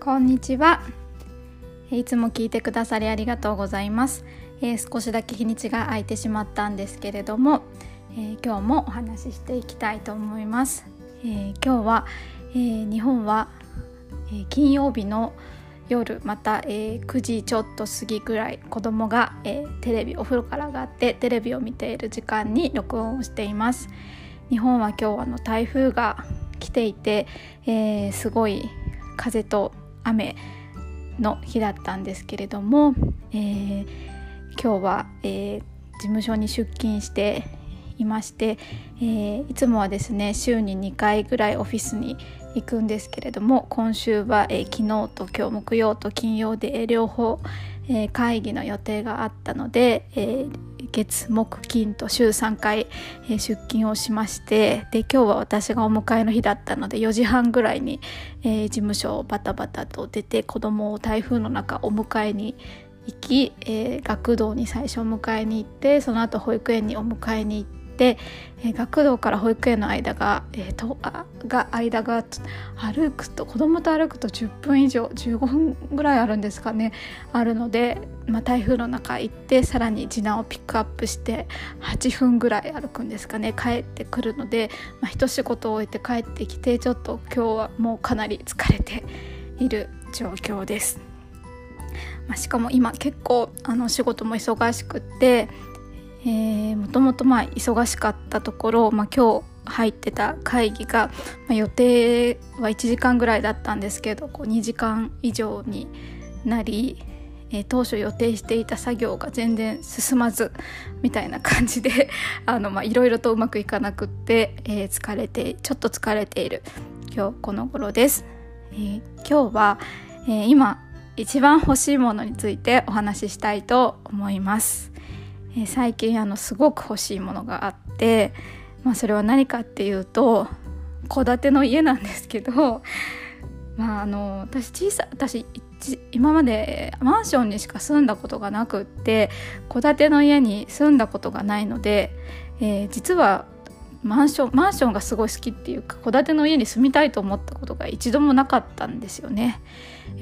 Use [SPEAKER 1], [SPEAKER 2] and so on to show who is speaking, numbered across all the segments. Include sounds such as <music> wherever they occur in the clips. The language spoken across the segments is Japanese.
[SPEAKER 1] こんにちは。いつも聞いてくださりありがとうございます。えー、少しだけ日にちが空いてしまったんですけれども、えー、今日もお話ししていきたいと思います。えー、今日は、え日本は、え金曜日の夜また、え9時ちょっと過ぎぐらい子供が、えテレビお風呂から上がってテレビを見ている時間に録音をしています。日本は今日あの台風が来ていて、えすごい風と雨の日だったんですけれども、えー、今日は、えー、事務所に出勤していまして、えー、いつもはですね週に2回ぐらいオフィスに行くんですけれども今週は、えー、昨日と今日木曜と金曜で、両方、えー、会議の予定があったので、えー、月木金と週3回、えー、出勤をしましてで今日は私がお迎えの日だったので4時半ぐらいに、えー、事務所をバタバタと出て子供を台風の中お迎えに行き、えー、学童に最初お迎えに行ってその後保育園にお迎えに行ってて、えー、学童から保育園の間が,、えー、とあが間が歩くと子供と歩くと10分以上15分ぐらいあるんですかねあるので、まあ、台風の中行ってさらに次男をピックアップして8分ぐらい歩くんですかね帰ってくるので、まあ、一仕事を終えて帰ってきてちょっと今日はもうかなり疲れている状況です。まあ、しかも今結構あの仕事も忙しくってえー、もともとまあ忙しかったところ、まあ、今日入ってた会議が、まあ、予定は1時間ぐらいだったんですけどこう2時間以上になり、えー、当初予定していた作業が全然進まずみたいな感じで <laughs> いろいろとうまくいかなくって、えー、疲れてちょっと疲れている今日この頃です。えー、今日は、え今一番欲しいものについてお話ししたいと思います。えー、最近あのすごく欲しいものがあって、まあ、それは何かっていうと戸建ての家なんですけど、まあ、あの私小さ私今までマンションにしか住んだことがなくって戸建ての家に住んだことがないので、えー、実はマンションマンションがすごい好きっていうか戸建ての家に住みたいと思ったことが一度もなかったんですよね。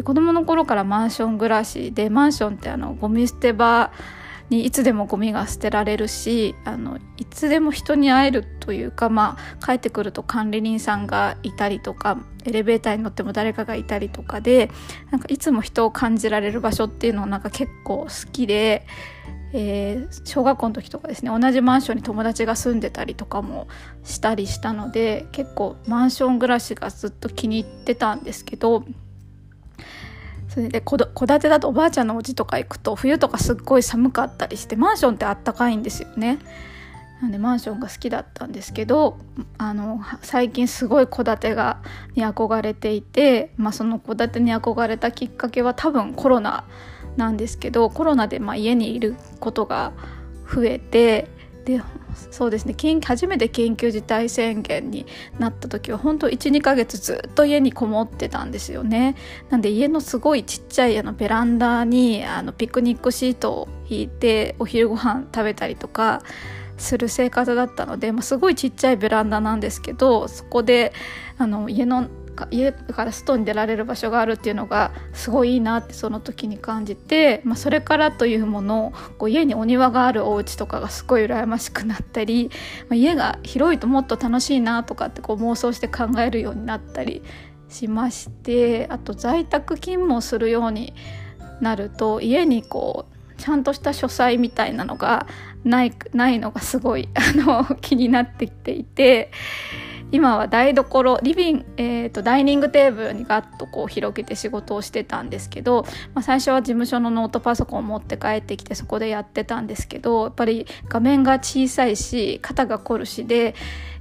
[SPEAKER 1] 子供の頃からマンション暮らしでマンションってあのゴミ捨て場にいつでもゴミが捨てられるしあのいつでも人に会えるというか、まあ、帰ってくると管理人さんがいたりとかエレベーターに乗っても誰かがいたりとかでなんかいつも人を感じられる場所っていうのはなんか結構好きで。えー、小学校の時とかですね同じマンションに友達が住んでたりとかもしたりしたので結構マンション暮らしがずっと気に入ってたんですけどそれで戸建てだとおばあちゃんのお家とか行くと冬とかすっごい寒かったりしてマンションってあったかいんですよね。なんでマンションが好きだったんですけどあの最近すごい戸建てがに憧れていて、まあ、その戸建てに憧れたきっかけは多分コロナなんですけどコロナでまあ家にいることが増えてでそうですね。初めて緊急事態宣言になった時は本当12ヶ月ずっと家にこもってたんですよね。なんで家のすごいちっちゃいあのベランダにあのピクニックシートを引いてお昼ご飯食べたりとかする生活だったので、まあ、すごいちっちゃいベランダなんですけどそこであの家の家から外に出られる場所があるっていうのがすごいいいなってその時に感じて、まあ、それからというものをこう家にお庭があるお家とかがすごい羨ましくなったり、まあ、家が広いともっと楽しいなとかってこう妄想して考えるようになったりしましてあと在宅勤務をするようになると家にこうちゃんとした書斎みたいなのがないないのがすごいあの気になってきていて。今は台所リビング、えーと、ダイニングテーブルにガッとこう広げて仕事をしてたんですけど、まあ、最初は事務所のノートパソコンを持って帰ってきてそこでやってたんですけどやっぱり画面が小さいし肩が凝るしで、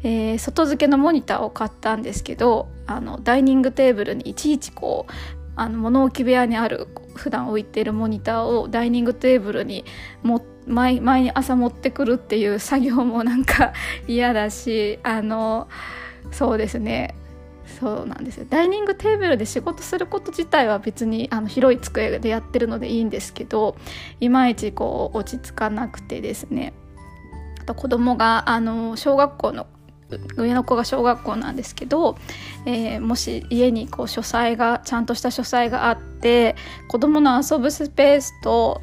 [SPEAKER 1] えー、外付けのモニターを買ったんですけどあのダイニングテーブルにいちいちこうあの物置部屋にある普段置いているモニターをダイニングテーブルに持って毎毎朝持ってくるっていう作業もなんか嫌だしあのそうですね。そうなんですよ。ダイニングテーブルで仕事すること自体は別にあの広い机でやってるのでいいんですけどいまいちこう落ち着かなくてですね。あと子供があの小学校の上の子が小学校なんですけど、えー、もし家にこう書斎がちゃんとした書斎があって子供の遊ぶスペースと、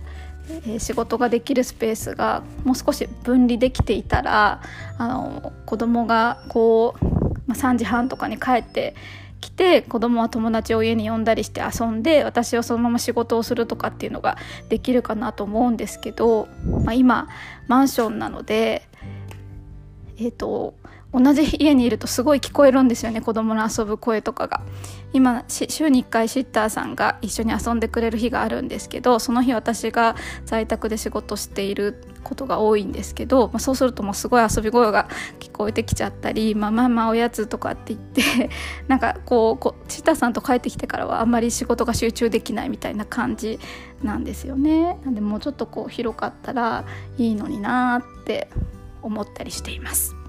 [SPEAKER 1] え、仕事ができるスペースがもう少し分離できていたらあの子供がこう、まあ、3時半とかに帰って来て子供は友達を家に呼んだりして遊んで私はそのまま仕事をするとかっていうのができるかなと思うんですけど、まあ、今マンションなのでえっ、ー、と同じ家にいるとすごい聞こえるんですよね子供の遊ぶ声とかが今週に1回シッターさんが一緒に遊んでくれる日があるんですけどその日私が在宅で仕事していることが多いんですけど、まあ、そうするともうすごい遊び声が聞こえてきちゃったり「まあ、まあまあおやつ」とかって言って <laughs> なんかこうこシッターさんと帰ってきてからはあんまり仕事が集中できないみたいな感じなんですよね。なんでもうちょっとこう広かったらいいのになって思ったりしています。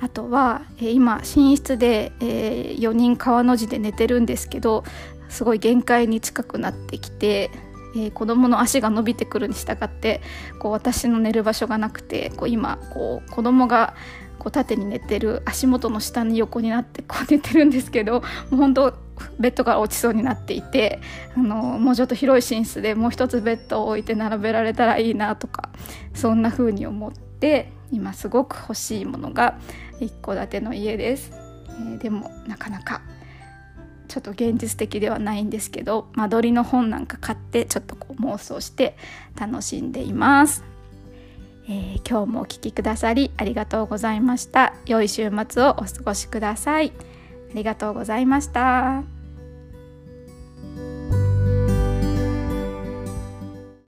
[SPEAKER 1] あとは、えー、今寝室で、えー、4人川の字で寝てるんですけどすごい限界に近くなってきて、えー、子供の足が伸びてくるに従ってこう私の寝る場所がなくてこう今こう子供がこう縦に寝てる足元の下に横になってこう <laughs> 寝てるんですけどもう本当ベッドが落ちそうになっていてあのもうちょっと広い寝室でもう一つベッドを置いて並べられたらいいなとかそんな風に思って今すごく欲しいものが一戸建ての家です、えー、でもなかなかちょっと現実的ではないんですけど間取りの本なんか買ってちょっとこう妄想して楽しんでいます、えー、今日もお聴きくださりありがとうございました。良い週末をお過ごしください。ありがとうございました。